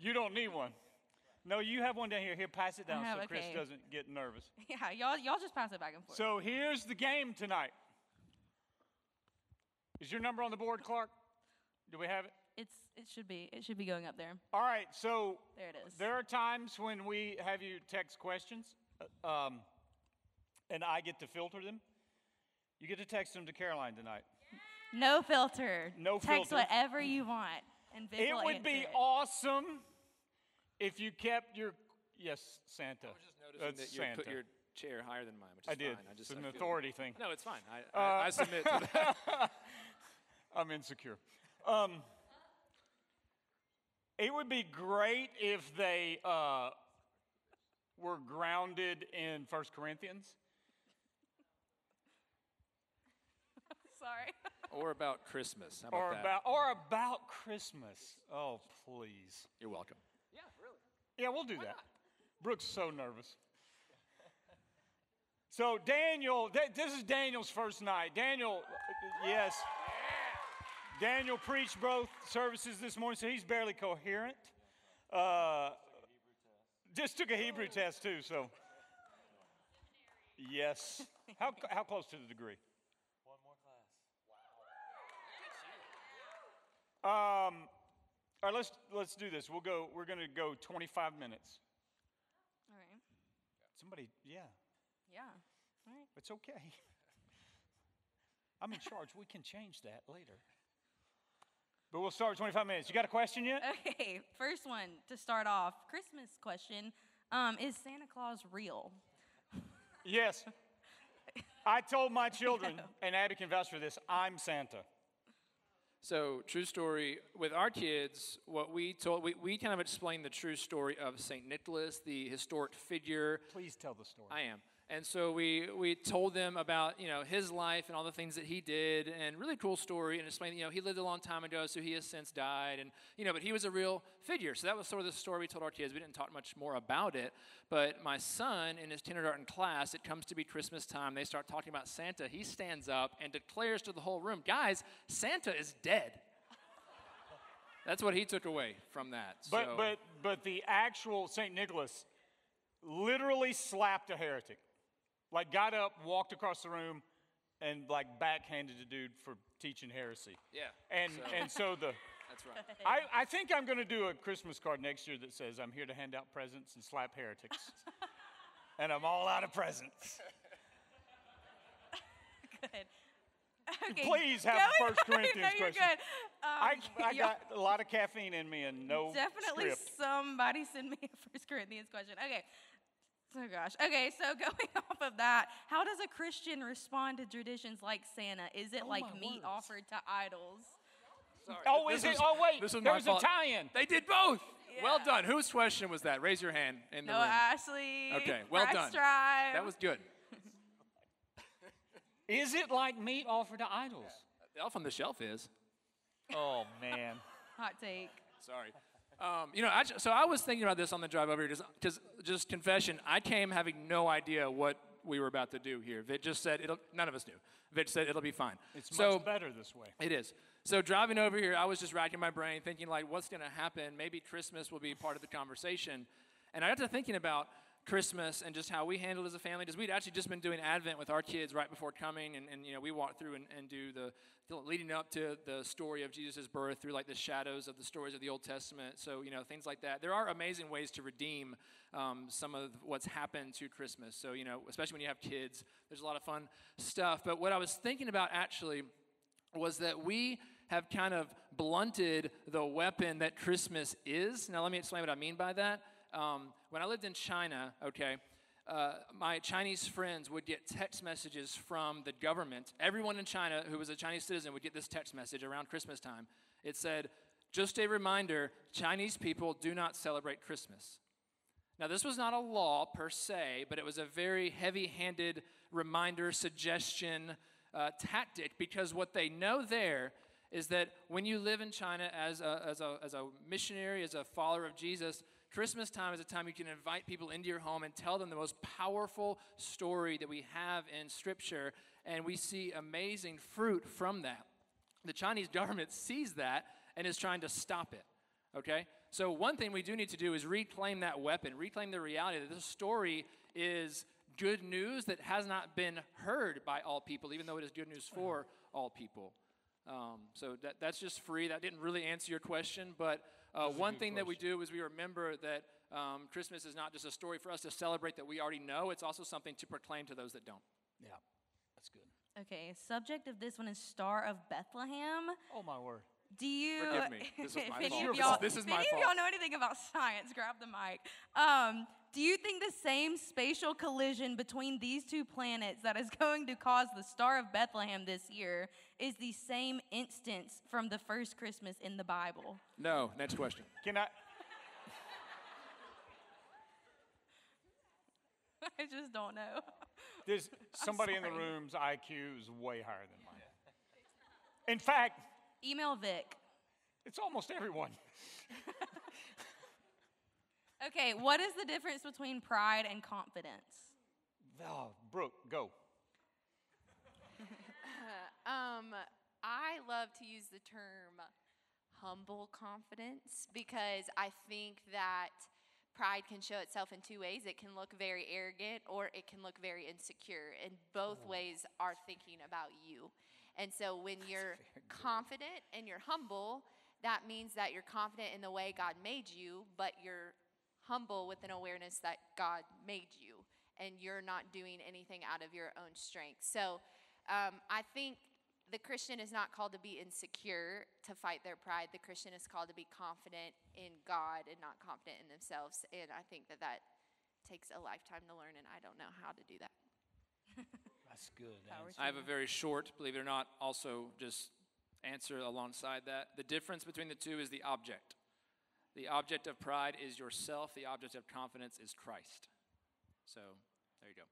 You don't need one. No, you have one down here. Here, pass it down have, so Chris okay. doesn't get nervous. Yeah, y'all, y'all just pass it back and forth. So here's the game tonight. Is your number on the board, Clark? Do we have it? it's it should be it should be going up there. All right, so There it is. there are times when we have you text questions, uh, um, and I get to filter them. You get to text them to Caroline tonight. No filter. No Text filter. whatever you want. And Vic It would be it. awesome if you kept your yes, Santa. I was just noticing That's that you put your chair higher than mine, which is I did. fine. I just it's I an feel- authority thing. No, it's fine. I, Uh, I, I submit to that. I'm insecure. Um, it would be great if they uh, were grounded in First Corinthians. Sorry. or about Christmas. How about or that? about or about Christmas. Oh, please. You're welcome. Yeah, we'll do that. Brooke's so nervous. So Daniel, th- this is Daniel's first night. Daniel, yes. Daniel preached both services this morning, so he's barely coherent. Uh, just took a Hebrew test too, so. Yes. How, how close to the degree? One more class. Wow. Um, all right, let's let's do this. We'll go. We're going to go 25 minutes. All right. Somebody, yeah, Yeah. All right. it's okay. I'm in charge. We can change that later. But we'll start with 25 minutes. You got a question yet? Okay, first one to start off. Christmas question. Um, is Santa Claus real? Yes. I told my children, and Abby can vouch for this. I'm Santa. So, true story with our kids, what we told, we, we kind of explained the true story of St. Nicholas, the historic figure. Please tell the story. I am. And so we, we told them about, you know, his life and all the things that he did and really cool story and explained, you know, he lived a long time ago, so he has since died. And, you know, but he was a real figure. So that was sort of the story we told our kids. We didn't talk much more about it. But my son in his kindergarten class, it comes to be Christmas time. They start talking about Santa. He stands up and declares to the whole room, guys, Santa is dead. That's what he took away from that. But so, but but the actual Saint Nicholas literally slapped a heretic. Like got up, walked across the room, and like backhanded the dude for teaching heresy. yeah. And so, and so the that's right. I, I think I'm going to do a Christmas card next year that says I'm here to hand out presents and slap heretics. and I'm all out of presents. Good. Okay. Please have going the First. Corinthians no, you're question. good. I, Um, I y'all- got a lot of caffeine in me and no Definitely script. somebody send me a First Corinthians question. Okay. Oh gosh. Okay, so going off of that, how does a Christian respond to traditions like Santa? Is it Oh, like meat words. offered to idols? Sorry. Oh, This is it? Oh, wait. This was there my was fault. a tie-in. They did both. Well done. Whose question was that? Raise your hand in the No, room. Ashley. Okay, well Christ done. Drive. That was good. Is it like meat offered to idols? The elf on the shelf is. Oh man. hot take. Sorry. Um, you know, I, so I was thinking about this on the drive over here, because just confession, I came having no idea what we were about to do here. Vit just said it'll. None of us knew. Vit said it'll be fine. It's so much better this way. It is. So driving over here, I was just racking my brain, thinking like, what's going to happen? Maybe Christmas will be part of the conversation, and I got to thinking about Christmas and just how we handle it as a family. Because we'd actually just been doing Advent with our kids right before coming, and, and you know we walk through and, and do the, the leading up to the story of Jesus' birth through like the shadows of the stories of the Old Testament. So you know things like that. There are amazing ways to redeem um, some of what's happened to Christmas. So you know, especially when you have kids, there's a lot of fun stuff. But what I was thinking about actually was that we have kind of blunted the weapon that Christmas is. Now, let me explain what I mean by that. Um, when I lived in China, okay, uh, my Chinese friends would get text messages from the government. Everyone in China who was a Chinese citizen would get this text message around Christmas time. It said, just a reminder Chinese people do not celebrate Christmas. Now, this was not a law per se, but it was a very heavy handed reminder, suggestion, uh, tactic, because what they know there is that when you live in China as a, as, a, as a missionary, as a follower of Jesus, Christmas time is a time you can invite people into your home and tell them the most powerful story that we have in Scripture, and we see amazing fruit from that. The Chinese government sees that and is trying to stop it. Okay? So, one thing we do need to do is reclaim that weapon, reclaim the reality that this story is good news that has not been heard by all people, even though it is good news for all people. Um, so, that, that's just free. That didn't really answer your question, but uh, one thing that we do is we remember that um, Christmas is not just a story for us to celebrate that we already know, it's also something to proclaim to those that don't. Yeah, that's good. Okay, subject of this one is Star of Bethlehem. Oh, my word. Do you? Forgive me. This was if my any fault. Of y'all, This is if my any of y'all know anything about science, grab the mic. Um, do you think the same spatial collision between these two planets that is going to cause the Star of Bethlehem this year is the same instance from the first Christmas in the Bible? No. Next question. Can I? I just don't know. There's somebody in the room's IQ is way higher than mine. In fact, Email Vic. it's almost everyone. Okay, what is the difference between pride and confidence? Oh, Brooke, go. Um, I love to use the term humble confidence because I think that pride can show itself in two ways. It can look very arrogant or it can look very insecure. And both ways are thinking about you. And so when you're confident and you're humble, that means that you're confident in the way God made you, but you're humble with an awareness that God made you and you're not doing anything out of your own strength. So um, I think the Christian is not called to be insecure to fight their pride. The Christian is called to be confident in God and not confident in themselves. And I think that that takes a lifetime to learn, and I don't know how to do that. That's good. I have a very short, believe it or not, also just answer alongside that. The difference between the two is the object. The object of pride is yourself, the object of confidence is Christ. So, there you go.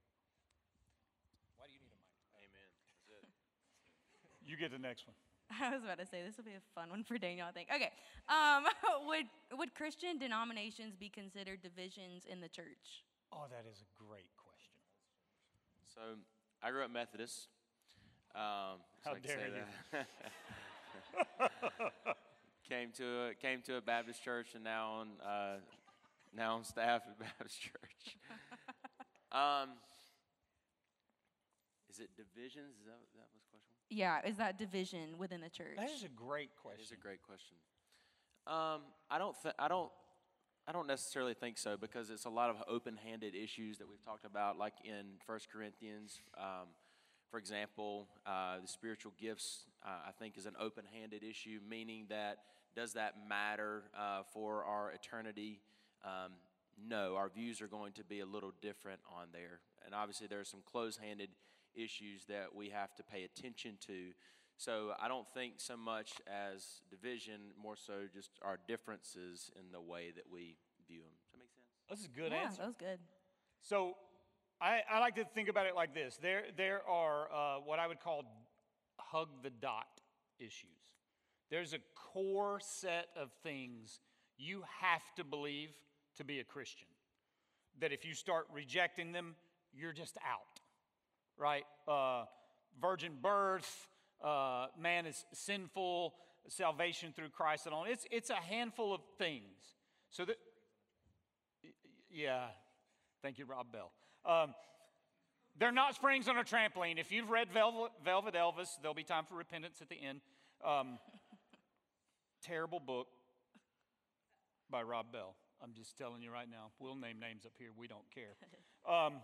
Why do you need a mic? Amen. That's it. You get the next one. I was about to say this will be a fun one for Daniel. I think. Okay, um, would would Christian denominations be considered divisions in the church? Oh, that is a great question. So I grew up Methodist. Um, so How I can say dare you. that. came to a, came to a Baptist church and now on uh, now on staff at the Baptist church. Um, is it divisions? Is that that was the question? Yeah, is that division within the church? That is a great question. is a great question. Um, I don't th- I don't I don't necessarily think so because it's a lot of open-handed issues that we've talked about, like in First Corinthians. Um, for example, uh, the spiritual gifts uh, I think is an open-handed issue, meaning that does that matter uh, for our eternity? Um, no, our views are going to be a little different on there, and obviously there are some close-handed issues that we have to pay attention to. So I don't think so much as division, more so just our differences in the way that we view them. Does that make sense? That's a good yeah, answer. that was good. So I, I like to think about it like this there, there are uh, what I would call hug the dot issues. There's a core set of things you have to believe to be a Christian. That if you start rejecting them, you're just out, right? Uh, virgin birth, uh, man is sinful, salvation through Christ all. It's, it's a handful of things. So that, yeah, thank you, Rob Bell. Um, they're not springs on a trampoline. If you've read Velvet, Velvet Elvis, there'll be time for repentance at the end. Um, terrible book by Rob Bell. I'm just telling you right now. We'll name names up here. We don't care. Um,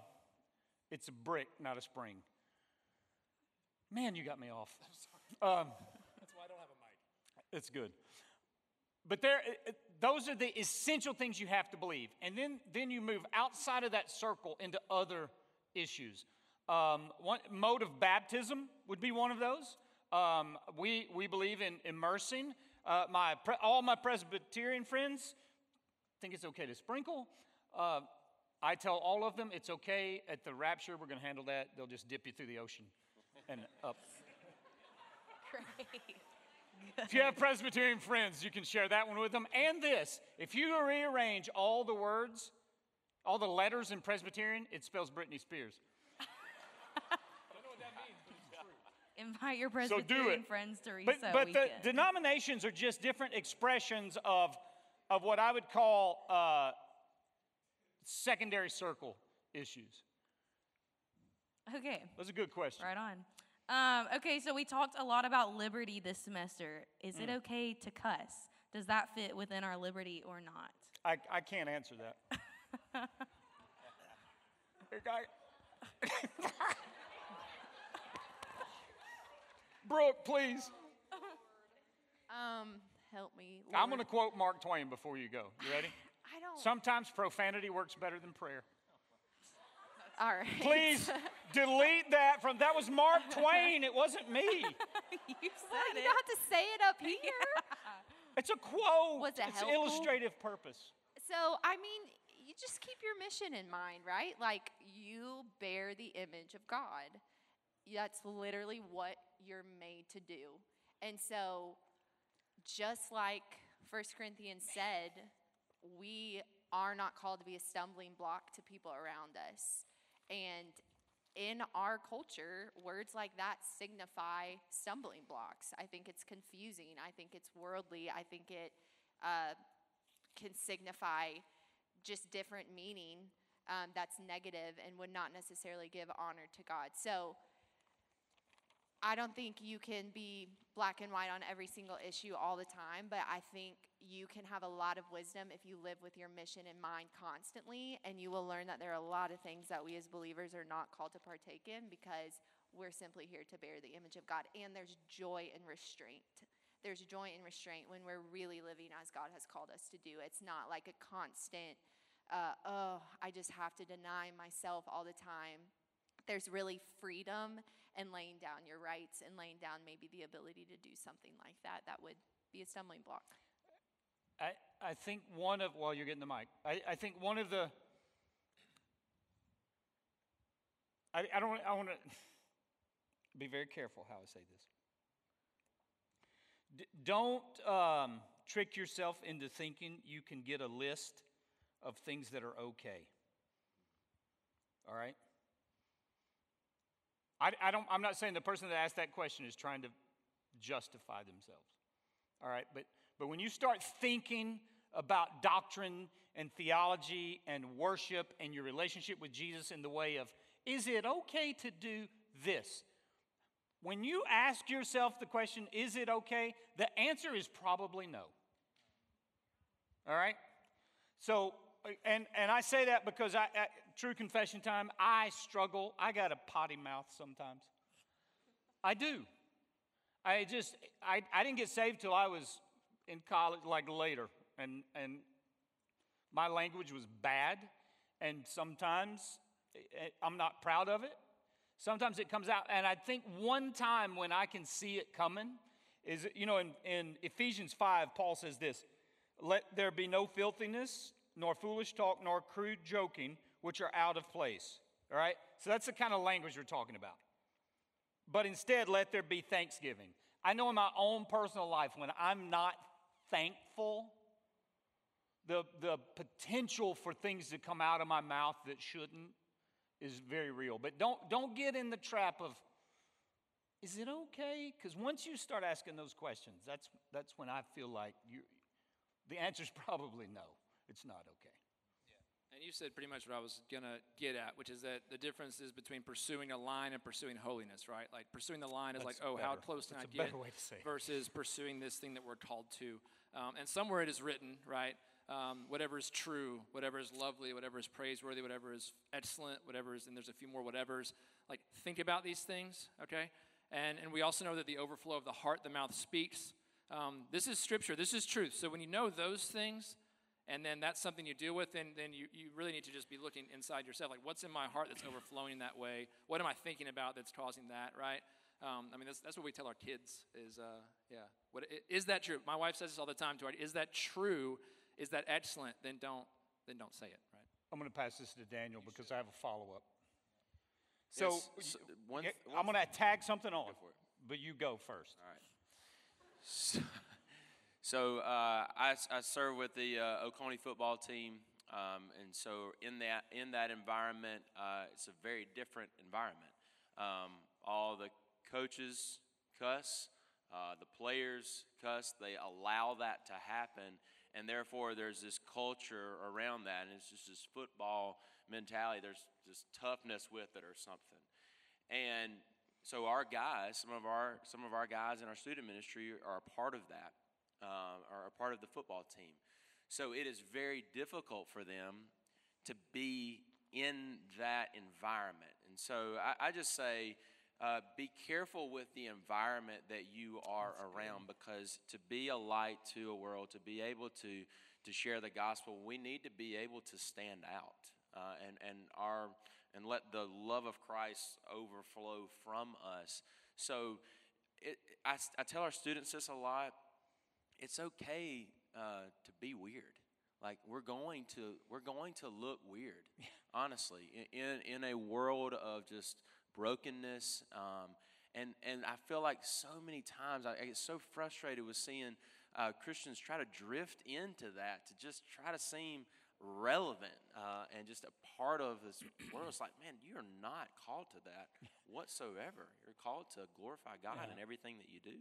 it's a brick, not a spring. Man, you got me off. Um, That's why I don't have a mic. it's good. But there, those are the essential things you have to believe. And then, then you move outside of that circle into other issues. Um, one, mode of baptism would be one of those. Um, we, we believe in immersing. Uh, my, all my Presbyterian friends think it's okay to sprinkle. Uh, I tell all of them it's okay at the rapture. We're going to handle that. They'll just dip you through the ocean and up. Great. If you have Presbyterian friends, you can share that one with them. And this if you rearrange all the words, all the letters in Presbyterian, it spells Britney Spears. Invite your So Presbyterian it. friends to But, Reset but the denominations are just different expressions of of what I would call uh, secondary circle issues? Okay. That's a good question. Right on. Um, okay, so we talked a lot about liberty this semester. Is it okay to cuss? Does that fit within our liberty or not? I, I can't answer that. I- Brooke, please. Um, help me. I'm going to quote Mark Twain before you go. You ready? I don't. Sometimes profanity works better than prayer. All right. Please delete that from that was Mark Twain. It wasn't me. you Well, said you it. don't have to say it up here. It's a quote. Was it it's helpful? illustrative purpose. So, I mean, you just keep your mission in mind, right? Like, you bear the image of God. That's literally what you're made to do. And so, just like 1 Corinthians said, we are not called to be a stumbling block to people around us. And in our culture, words like that signify stumbling blocks. I think it's confusing. I think it's worldly. I think it uh, can signify just different meaning um, that's negative and would not necessarily give honor to God. So I don't think you can be black and white on every single issue all the time, but I think you can have a lot of wisdom if you live with your mission in mind constantly, and you will learn that there are a lot of things that we as believers are not called to partake in because we're simply here to bear the image of God. And there's joy and restraint. There's joy and restraint when we're really living as God has called us to do. It's not like a constant, uh, oh, I just have to deny myself all the time there's really freedom in laying down your rights and laying down maybe the ability to do something like that that would be a stumbling block. I, I think one of, well, you're getting the mic. I, I think one of the, I, I don't, I want to be very careful how I say this. D- don't um, trick yourself into thinking you can get a list of things that are okay. All right? I, I don't, I'm not saying the person that asked that question is trying to justify themselves. All right, but, but when you start thinking about doctrine and theology and worship and your relationship with Jesus in the way of, is it okay to do this? When you ask yourself the question, is it okay? The answer is probably no. All right? So, and, and I say that because I, true confession time, I struggle. I got a potty mouth sometimes. I do. I just, I, I didn't get saved till I was in college, like later. And, and my language was bad. And sometimes eh, I'm not proud of it. Sometimes it comes out. And I think one time when I can see it coming is, you know, in, in Ephesians 5, Paul says this Let there be no filthiness, nor foolish talk, nor crude joking, which are out of place. All right? So that's the kind of language we're talking about. But instead, let there be thanksgiving. I know in my own personal life, when I'm not thankful, the, the potential for things to come out of my mouth that shouldn't is very real. But don't, don't get in the trap of, is it okay? Because once you start asking those questions, that's, that's when I feel like you, the answer is probably no, it's not okay. And you said pretty much what I was going to get at, which is that the difference is between pursuing a line and pursuing holiness, right? Like pursuing the line is That's like, oh, how close can That's I a get? better way to say. Versus pursuing this thing that we're called to. Um, and somewhere it is written, right? Um, whatever is true, whatever is lovely, whatever is praiseworthy, whatever is excellent, whatever is, and there's a few more whatevers. Like, think about these things, okay? And, and we also know that the overflow of the heart, the mouth speaks. Um, this is scripture, this is truth. So when you know those things, and then that's something you deal with, then, then you, you really need to just be looking inside yourself. Like, what's in my heart that's overflowing that way? What am I thinking about that's causing that, right? Um, I mean, that's, that's what we tell our kids is, uh, yeah. What, i- is that true? My wife says this all the time to her. Is that true? Is that excellent? Then don't, then don't say it, right? I'm going to pass this to Daniel because I have a follow up. So, Yes, so one yeah, th- I'm going to tag something on, for it. but you go first. All right. So, so uh, I, I serve with the uh, Oconee football team, um, and so in that in that environment, uh, it's a very different environment. Um, all the coaches cuss, uh, the players cuss. They allow that to happen, and therefore there's this culture around that, and it's just this football mentality. There's just toughness with it or something, and so our guys, some of our some of our guys in our student ministry are a part of that, um, are a part of the football team. So it is very difficult for them to be in that environment. And so I, I just say, uh, be careful with the environment that you are around because to be a light to a world, to be able to, to share the gospel, we need to be able to stand out uh, and, and, our, and let the love of Christ overflow from us. So it, I, I tell our students this a lot it's okay uh, to be weird. Like we're going to we're going to look weird, honestly, in in a world of just brokenness. Um, and and I feel like so many times I, I get so frustrated with seeing uh, Christians try to drift into that to just try to seem relevant uh, and just a part of this world. It's like, man, you are not called to that whatsoever. You're called to glorify God Yeah. in everything that you do.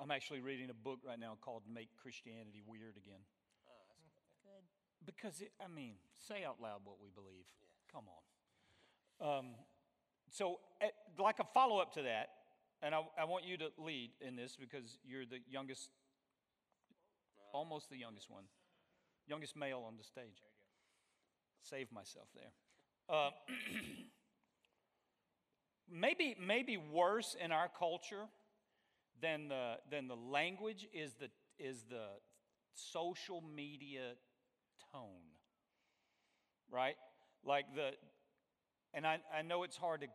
I'm actually reading a book right now called Make Christianity Weird Again. Because, it, I mean, say out loud what we believe. Come on. Um, so, eh, like a follow up to that, and I, I want you to lead in this because you're the youngest, almost the youngest one, youngest male on the stage. Save myself there. Uh, maybe, maybe worse in our culture than the, than the language is the, is the social media tone, right? Like the, and I, I know it's hard to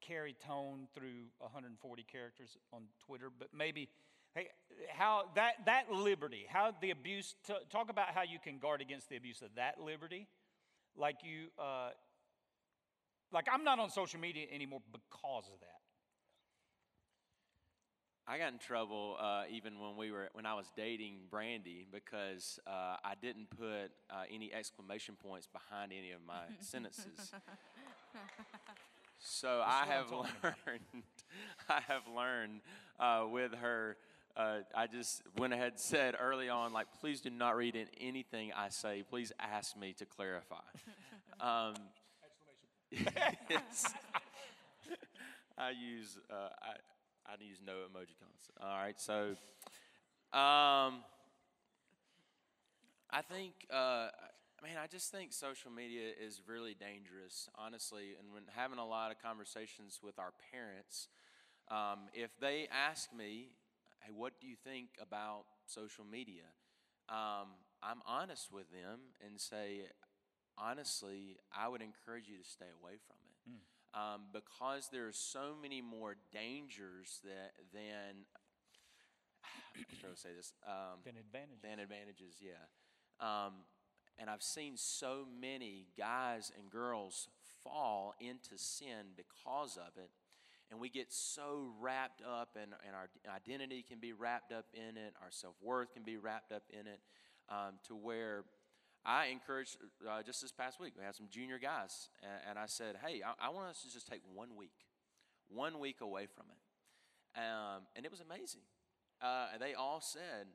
carry tone through 140 characters on Twitter, but maybe, hey, how that, that liberty, how the abuse, talk about how you can guard against the abuse of that liberty. Like you, uh, like I'm not on social media anymore because of that. I got in trouble uh, even when we were when I was dating Brandy because uh, I didn't put uh, any exclamation points behind any of my sentences. So I what I'm have learned. I have learned uh, with her. Uh, I just went ahead and said early on, like, please do not read in anything I say. Please ask me to clarify. Um, yes. I use uh, I I use no emoji emojicons. All right, so um, I think uh, man, I just think social media is really dangerous, honestly. And when having a lot of conversations with our parents, um, if they ask me, "Hey, what do you think about social media?" Um, I'm honest with them and say, honestly, I would encourage you to stay away from um, because are so many more dangers that than I'm trying to say this um, Than advantages. than advantages. Yeah, um, and I've seen so many guys and girls fall into sin because of it. And we get so wrapped up, and, and our identity can be wrapped up in it, our self worth can be wrapped up in it, um, to where I encouraged uh, just this past week, we had some junior guys, and, and I said, Hey, I, I want us to just take one week, one week away from it. Um, and it was amazing. Uh, and they all said,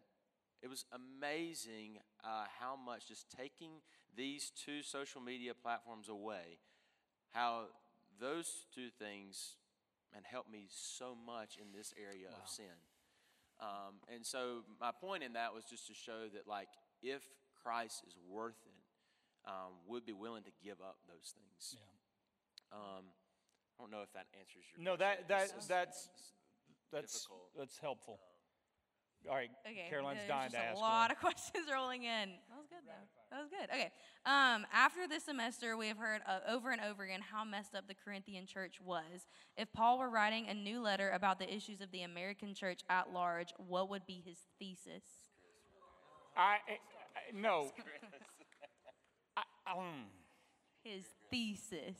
it was amazing uh, how much just taking these two social media platforms away, how those two things and helped me so much in this area of sin. Um, and so my point in that was just to show that, like, if Christ is worth it, um, we'd be willing to give up those things. Yeah. Um, I don't know if that answers your No, question. that, that, that's, that's, difficult. that's helpful. All right, Okay. Caroline's there's dying just to a ask lot one. of questions rolling in. That was good though. That was good. Okay. Um, after this semester, we have heard uh, over and over again how messed up the Corinthian church was. If Paul were writing a new letter about the issues of the American church at large, what would be his thesis? I, I, I- no. His thesis. I, um, His thesis.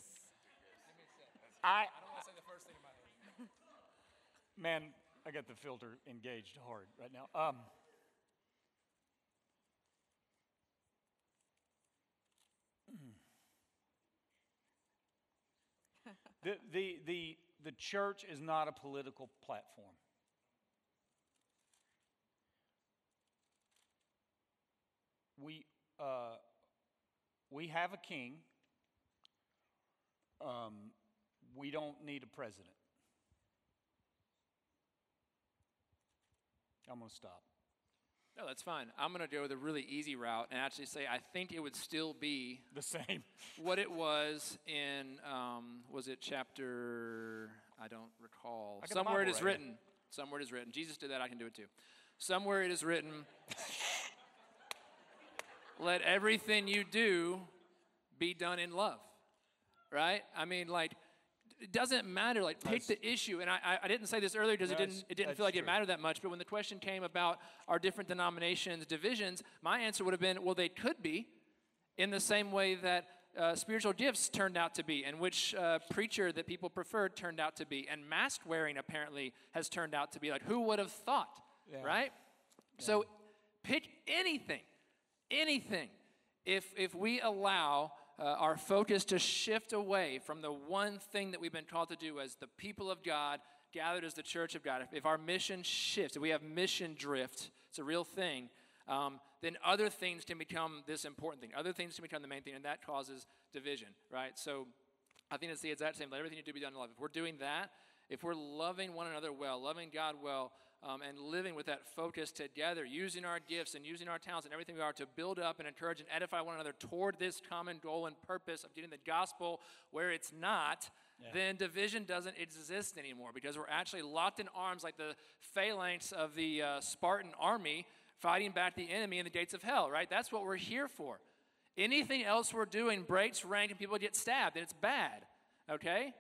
I, man, I got the filter engaged hard right now. Um, the, the, the, the church is not a political platform. We, uh, we have a king. Um, we don't need a president. I'm going to stop. No, that's fine. I'm going to go the really easy route and actually say I think it would still be The same. what it was in, um, was it chapter, I don't recall. I Somewhere it is right here. written. Somewhere it is written. Jesus did that, I can do it too. Somewhere it is written, let everything you do be done in love. Right? I mean, like, it doesn't matter. Like, pick the issue. And I, I, didn't say this earlier because it didn't, it didn't feel like it mattered that much. But when the question came about our different denominations, divisions, my answer would have been, well, they could be in the same way that uh, spiritual gifts turned out to be, and which uh, preacher that people preferred turned out to be, and mask wearing apparently has turned out to be. Like, who would have thought, right? So, pick anything, anything. If if we allow uh, our focus to shift away from the one thing that we've been called to do as the people of God, gathered as the church of God, if, if our mission shifts, if we have mission drift, it's a real thing, um, then other things can become this important thing. Other things can become the main thing, and that causes division, right? So I think it's the exact same. Let everything you do be done in love. If we're doing that, if we're loving one another well, loving God well, um, and living with that focus together, using our gifts and using our talents and everything we are to build up and encourage and edify one another toward this common goal and purpose of getting the gospel where it's not, then division doesn't exist anymore because we're actually locked in arms like the phalanx of the uh, Spartan army fighting back the enemy in the gates of hell, right? That's what we're here for. Anything else we're doing breaks rank and people get stabbed, and it's bad, okay?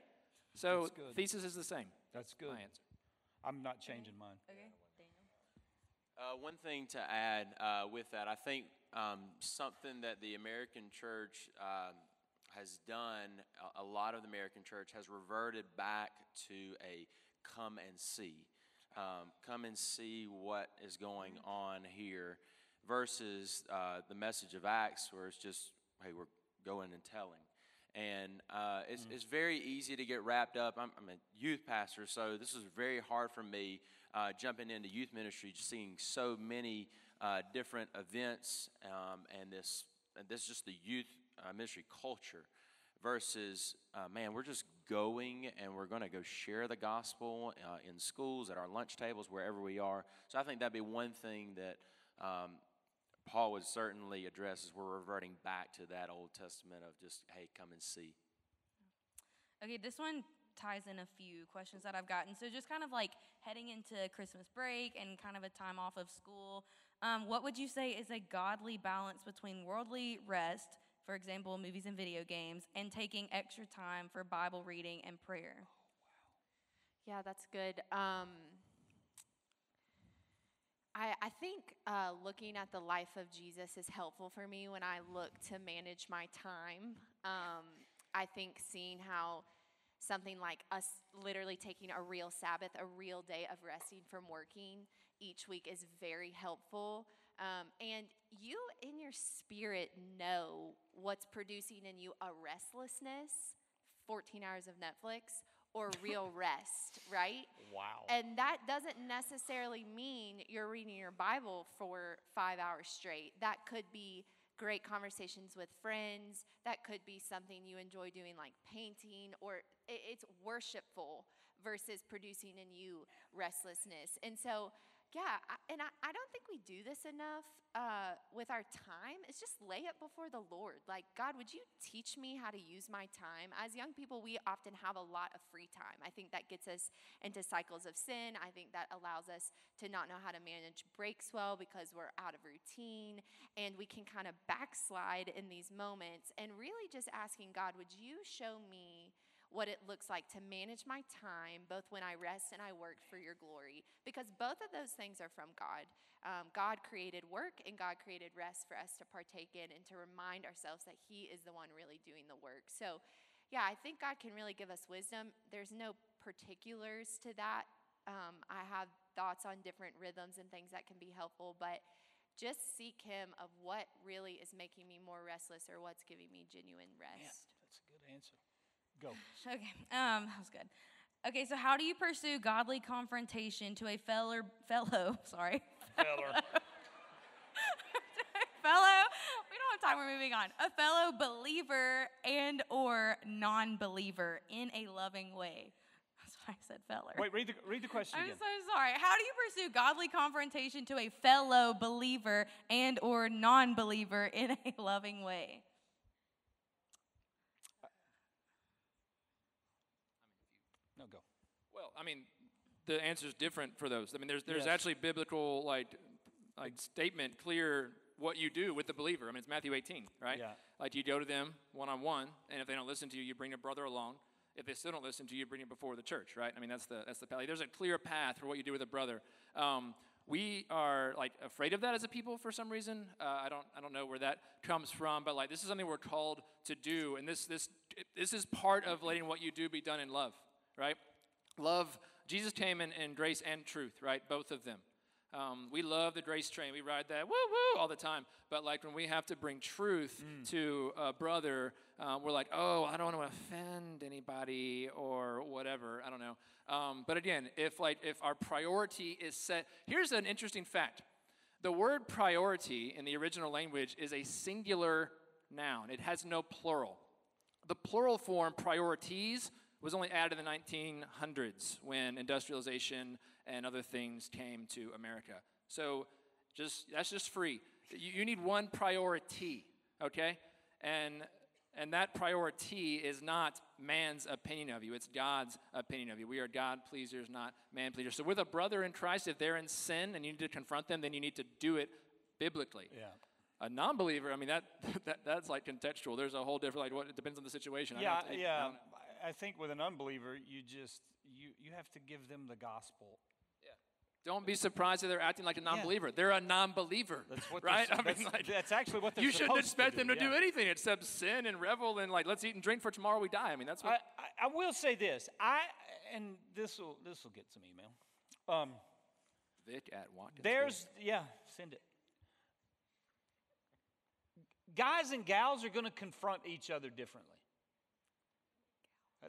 So, thesis is the same. That's good. My answer. I'm not changing mine. Okay, Daniel. Uh, one thing to add uh, with that, I think um, something that the American church um, has done, a, a lot of the American church has reverted back to a come and see. Um, come and see what is going on here versus uh, the message of Acts, where it's just, hey, we're going and telling. And uh, it's, it's very easy to get wrapped up. I'm, I'm a youth pastor, so this is very hard for me uh, jumping into youth ministry, just seeing so many uh, different events um, and this, and this is just the youth uh, ministry culture versus, uh, man, we're just going and we're going to go share the gospel uh, in schools, at our lunch tables, wherever we are. So I think that'd be one thing that um, Paul would certainly address as we're reverting back to that Old Testament of just, hey, come and see. Okay, this one ties in a few questions that I've gotten. So, just kind of like heading into Christmas break and kind of a time off of school, um, what would you say is a godly balance between worldly rest, for example, movies and video games, and taking extra time for Bible reading and prayer? Yeah, that's good. Um, I, I think uh, looking at the life of Jesus is helpful for me when I look to manage my time. Um, I think seeing how something like us literally taking a real Sabbath, a real day of resting from working each week is very helpful. Um, and you, in your spirit, know what's producing in you a restlessness, 14 hours of Netflix, or real rest, right? Wow. And that doesn't necessarily mean you're reading your Bible for five hours straight. That could be great conversations with friends. That could be something you enjoy doing, like painting, or it's worshipful versus producing in you restlessness. And so, yeah, I, and I, I don't think we do this enough uh, with our time. It's just lay it before the Lord. Like, God, would you teach me how to use my time? As young people, we often have a lot of free time. I think that gets us into cycles of sin. I think that allows us to not know how to manage breaks well because we're out of routine and we can kind of backslide in these moments. And really just asking God, would you show me? What it looks like to manage my time, both when I rest and I work for your glory, because both of those things are from God. Um, God created work and God created rest for us to partake in and to remind ourselves that He is the one really doing the work. So, yeah, I think God can really give us wisdom. There's no particulars to that. Um, I have thoughts on different rhythms and things that can be helpful, but just seek Him of what really is making me more restless or what's giving me genuine rest. That's a good answer. Go. Okay, um, that was good. Okay, so how do you pursue godly confrontation to a fellow, fellow, sorry, Feller. fellow we don't have time, We're moving on. A fellow believer and or non-believer in a loving way. That's why I said feller. Wait, read the, read the question I'm again. so sorry. How do you pursue godly confrontation to a fellow believer and or non-believer in a loving way? No, go. Well, I mean, the answer is different for those. I mean, there's there's Yes. actually biblical like like statement clear what you do with the believer. I mean, it's Matthew 18, right? Yeah. Like you go to them one on one, and if they don't listen to you, you bring a brother along. If they still don't listen to you, you bring it before the church, right? I mean, that's the that's the path. There's a clear path for what you do with a brother. Um, we are like afraid of that as a people for some reason. Uh, I don't I don't know where that comes from, but like this is something we're called to do, and this this this is part of letting what you do be done in love, right? Love, Jesus came in, in grace and truth, right? Both of them. Um, we love the grace train. We ride that woo woo all the time. But like when we have to bring truth to a brother, uh, we're like, oh, I don't want to offend anybody or whatever. I don't know. Um, but again, if like if our priority is set, here's an interesting fact: the word priority in the original language is a singular noun. It has no plural. The plural form priorities was only added in the 1900s when industrialization and other things came to America. So just that's just free. You, you need one priority, okay? And and that priority is not man's opinion of you, it's God's opinion of you. We are God pleasers, not man pleasers. So with a brother in Christ, if they're in sin and you need to confront them, then you need to do it biblically. Yeah. A non-believer, I mean that, that that's like contextual. There's a whole different like what it depends on the situation. I Yeah, don't- I- I yeah. don't- I think with an unbeliever, you just you you have to give them the gospel. Don't be surprised if they're acting like a non-believer. They're a non-believer, That's what right? I mean, that's, like, that's actually what they're you shouldn't expect them to do yeah. anything except sin and revel and like let's eat and drink for tomorrow we die. I mean that's what. I, I, I will say this. I and this will this will get some email. Um, Vic at Watkins. there's yeah, send it. Guys and gals are going to confront each other differently.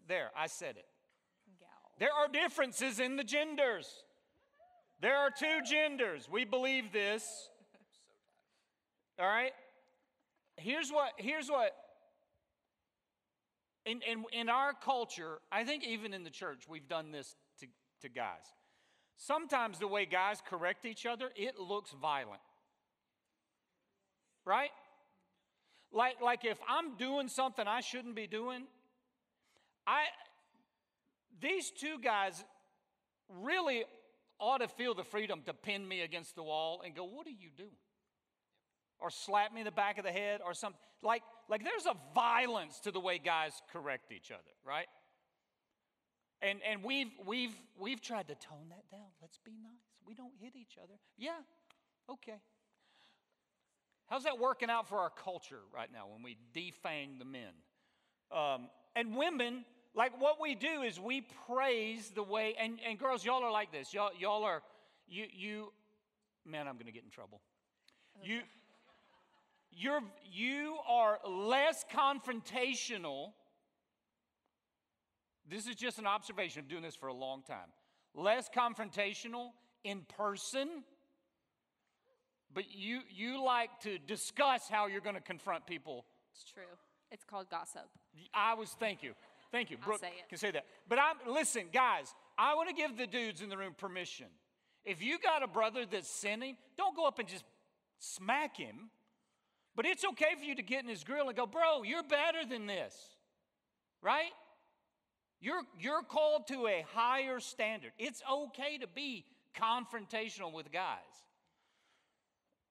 There, I said it. There are differences in the genders. There are two genders. We believe this. All right? Here's what here's what in, in, in our culture, I think even in the church, we've done this to, to guys. Sometimes the way guys correct each other, it looks violent. Right? Like, like if I'm doing something I shouldn't be doing, I these two guys really ought to feel the freedom to pin me against the wall and go, What are you doing? Or slap me in the back of the head or something. Like, like there's a violence to the way guys correct each other, right? And and we've we've we've tried to tone that down. Let's be nice. We don't hit each other. Yeah, okay. How's that working out for our culture right now when we defang the men? Um, and women, like what we do is we praise the way, and, and girls, y'all are like this. Y'all, y'all are, you, you, man, I'm gonna get in trouble. You, you're, you are less confrontational. This is just an observation of doing this for a long time. Less confrontational in person, but you, you like to discuss how you're gonna confront people It's true. It's called gossip. I was, thank you. Thank you. Brooke say can say that. But I'm, listen, guys, I want to give the dudes in the room permission. If you got a brother that's sinning, don't go up and just smack him. But it's okay for you to get in his grill and go, bro, you're better than this. Right? You're, you're called to a higher standard. It's okay to be confrontational with guys.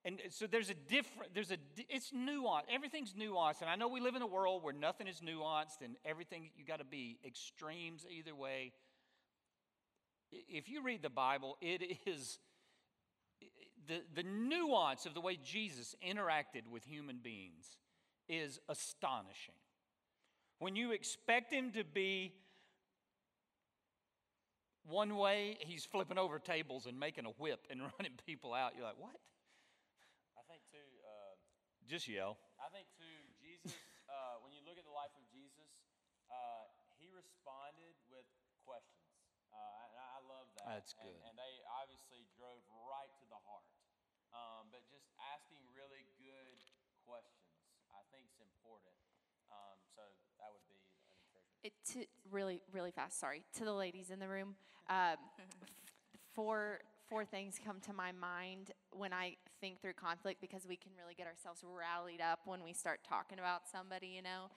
And so there's a different, there's a, it's nuance. Everything's nuanced. And I know we live in a world where nothing is nuanced and everything, you got to be extremes either way. If you read the Bible, it is the, the nuance of the way Jesus interacted with human beings is astonishing. When you expect him to be one way, he's flipping over tables and making a whip and running people out. You're like, what? I think too. Uh, Just yell. I think too. Jesus. Uh, when you look at the life of Jesus, uh, he responded with questions, uh, and I I love that. That's good. And, they obviously drove right to the heart. Um, but just asking really good questions I think, is important. Um, so that would be an encouragement. it to really really fast sorry to the ladies in the room um, f- four things come to my mind when i think through conflict because we can really get ourselves rallied up when we start talking about somebody you know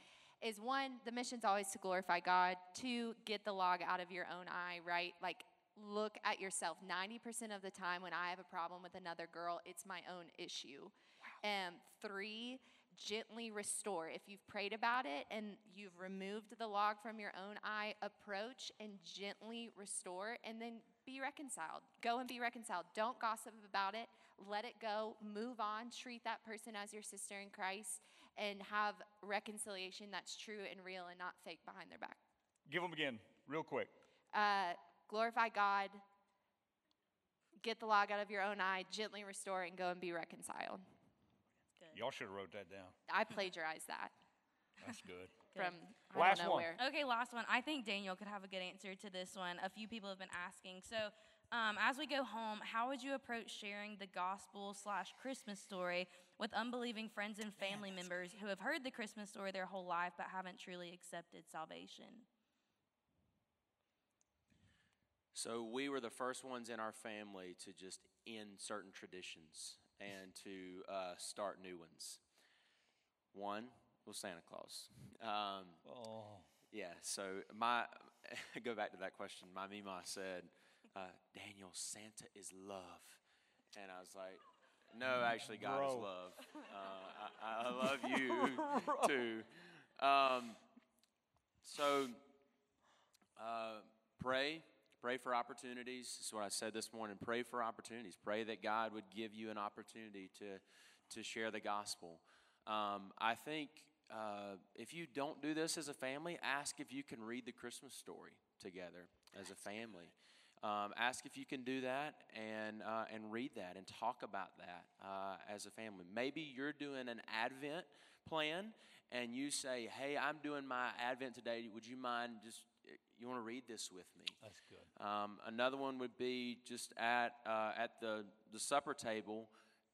is one the mission's always to glorify god. Two get the log out of your own eye right? Like look at yourself. 90% of the time when i have a problem with another girl it's my own issue. And um, three, gently restore. If you've prayed about it and you've removed the log from your own eye, approach and gently restore. And then be reconciled. Go and be reconciled. Don't gossip about it. Let it go. Move on. Treat that person as your sister in Christ and have reconciliation that's true and real and not fake behind their back. Give them again, real quick. Uh, glorify God. Get the log out of your own eye, gently restore, and go and be reconciled. Y'all should have wrote that down. I plagiarized that. That's good. From I Last don't know one. where. Okay, last one. I think Daniel could have a good answer to this one. A few people have been asking. So, um, as we go home, how would you approach sharing the gospel slash Christmas story with unbelieving friends and family members who have heard the Christmas story their whole life but haven't truly accepted salvation? So we were the first ones in our family to just end certain traditions and to uh, start new ones. One was Santa Claus. Um, Oh. yeah, so my go back to that question. My Mima said, uh, "Daniel, Santa is love," and I was like, "No, actually, God is love. Uh, I, I love you too." Um, so uh, pray, pray for opportunities. This is what I said this morning. Pray for opportunities. Pray that God would give you an opportunity to to share the gospel. Um, I think uh, if you don't do this as a family, ask if you can read the Christmas story together as a family. Um, ask if you can do that and uh, and read that and talk about that uh, as a family. Maybe you're doing an Advent plan and you say, "Hey, I'm doing my Advent today. Would you mind just you want to read this with me?" That's good. Um, another one would be just at uh, at the the supper table,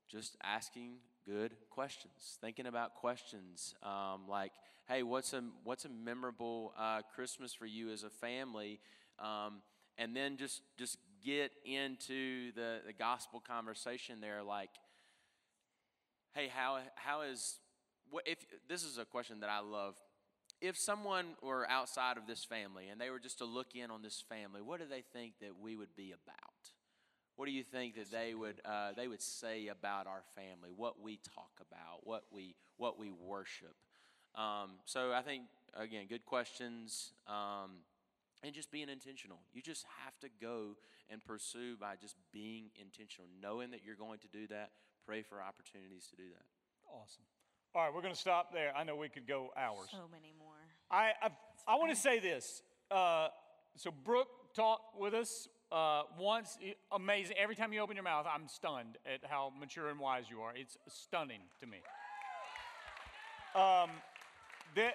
just asking good questions, thinking about questions um, like, "Hey, what's a what's a memorable uh, Christmas for you as a family?" Um, and then just just get into the the gospel conversation there, like, "Hey, how how is what if this is a question that I love if someone were outside of this family and they were just to look in on this family, what do they think that we would be about? What do you think that they would uh, they would say about our family? What we talk about? What we what we worship? Um, so I think again, good questions. Um, and just being intentional. You just have to go and pursue by just being intentional, knowing that you're going to do that. Pray for opportunities to do that. Awesome. All right, we're going to stop there. I know we could go hours. So many more. I, I, I want to say this. Uh, so Brooke talked with us uh, once. Amazing. Every time you open your mouth, I'm stunned at how mature and wise you are. It's stunning to me. Um, the,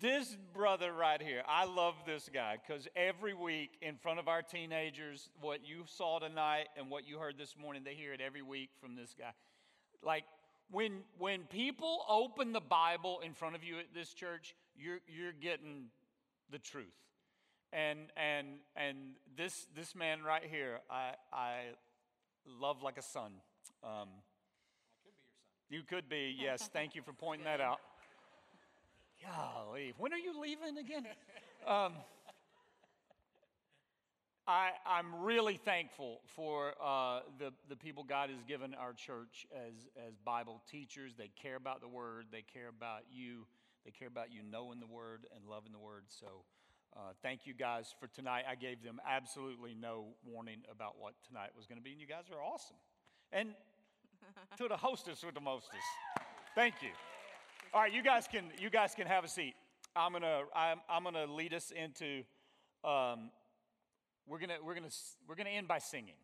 this brother right here, I love this guy because every week in front of our teenagers, what you saw tonight and what you heard this morning, they hear it every week from this guy. Like when when people open the Bible in front of you at this church, you're you're getting the truth. And and and this this man right here, I I love like a son. Um, you could be, yes. Thank you for pointing that out. Golly, when are you leaving again? Um, I, I'm really thankful for uh, the, the people God has given our church as, as Bible teachers. They care about the Word, they care about you, they care about you knowing the Word and loving the Word. So uh, thank you guys for tonight. I gave them absolutely no warning about what tonight was going to be, and you guys are awesome. And to the hostess with the mostest, thank you. All right, you guys can you guys can have a seat. I'm gonna I'm, I'm gonna lead us into. Um, we're gonna we're gonna we're gonna end by singing.